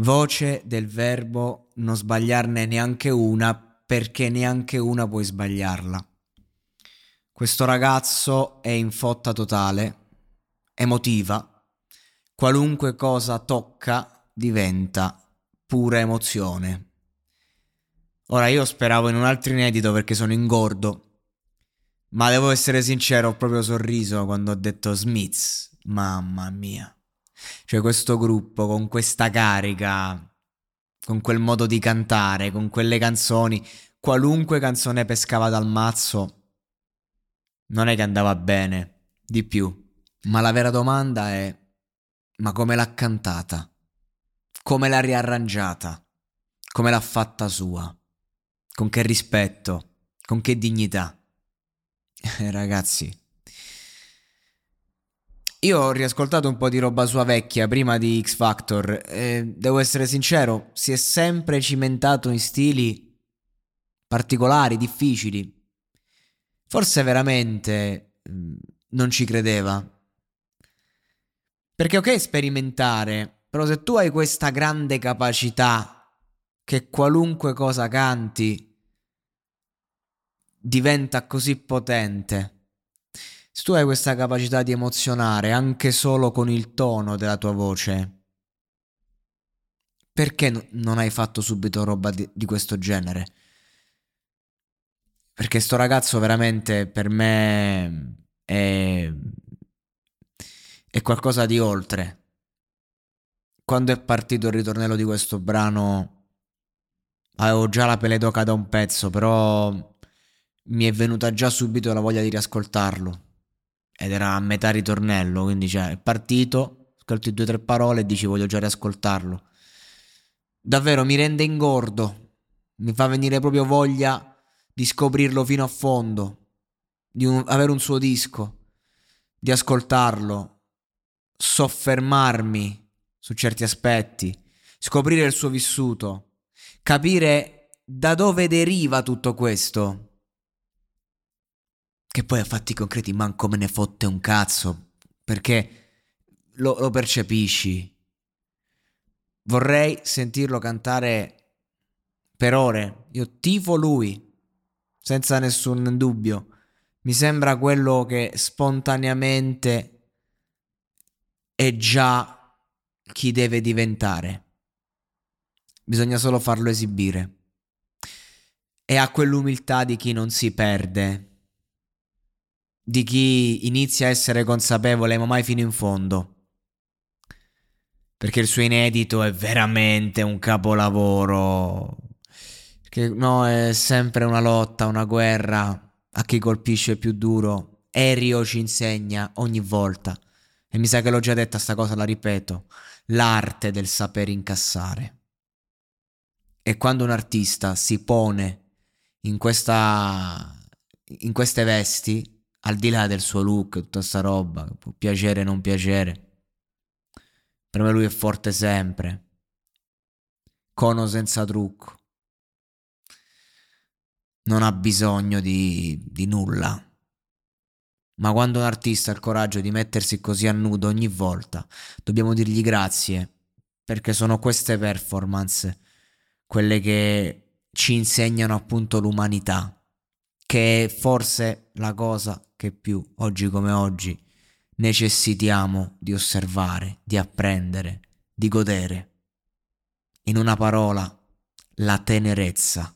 Voce del verbo non sbagliarne neanche una perché neanche una puoi sbagliarla. Questo ragazzo è in fotta totale, emotiva. Qualunque cosa tocca diventa pura emozione. Ora io speravo in un altro inedito perché sono ingordo. Ma devo essere sincero, ho proprio sorriso quando ho detto Smiths. Mamma mia. Cioè questo gruppo con questa carica, con quel modo di cantare, con quelle canzoni, qualunque canzone pescava dal mazzo, non è che andava bene, di più. Ma la vera domanda è, ma come l'ha cantata? Come l'ha riarrangiata? Come l'ha fatta sua? Con che rispetto? Con che dignità? Ragazzi, io ho riascoltato un po' di roba sua vecchia prima di X Factor e devo essere sincero, si è sempre cimentato in stili particolari, difficili. Forse veramente mm, non ci credeva. Perché ok sperimentare, però se tu hai questa grande capacità che qualunque cosa canti diventa così potente se tu hai questa capacità di emozionare anche solo con il tono della tua voce, perché n- non hai fatto subito roba di, di questo genere? Perché sto ragazzo veramente per me è, è qualcosa di oltre. Quando è partito il ritornello di questo brano, avevo già la pelle d'oca da un pezzo, però mi è venuta già subito la voglia di riascoltarlo ed era a metà ritornello, quindi cioè, è partito, ascolti due o tre parole e dici voglio già riascoltarlo. Davvero mi rende ingordo, mi fa venire proprio voglia di scoprirlo fino a fondo, di un, avere un suo disco, di ascoltarlo, soffermarmi su certi aspetti, scoprire il suo vissuto, capire da dove deriva tutto questo che poi a fatti concreti manco me ne fotte un cazzo, perché lo, lo percepisci. Vorrei sentirlo cantare per ore. Io tifo lui, senza nessun dubbio. Mi sembra quello che spontaneamente è già chi deve diventare. Bisogna solo farlo esibire. E ha quell'umiltà di chi non si perde di chi inizia a essere consapevole ma mai fino in fondo. Perché il suo inedito è veramente un capolavoro. Perché no, è sempre una lotta, una guerra a chi colpisce più duro. Erio ci insegna ogni volta. E mi sa che l'ho già detta sta cosa, la ripeto. L'arte del saper incassare. E quando un artista si pone in questa in queste vesti al di là del suo look, tutta sta roba, può piacere o non piacere. Per me lui è forte sempre. Cono senza trucco. non ha bisogno di, di nulla. Ma quando un artista ha il coraggio di mettersi così a nudo ogni volta, dobbiamo dirgli grazie, perché sono queste performance quelle che ci insegnano appunto l'umanità, che è forse la cosa che più oggi come oggi necessitiamo di osservare, di apprendere, di godere. In una parola, la tenerezza.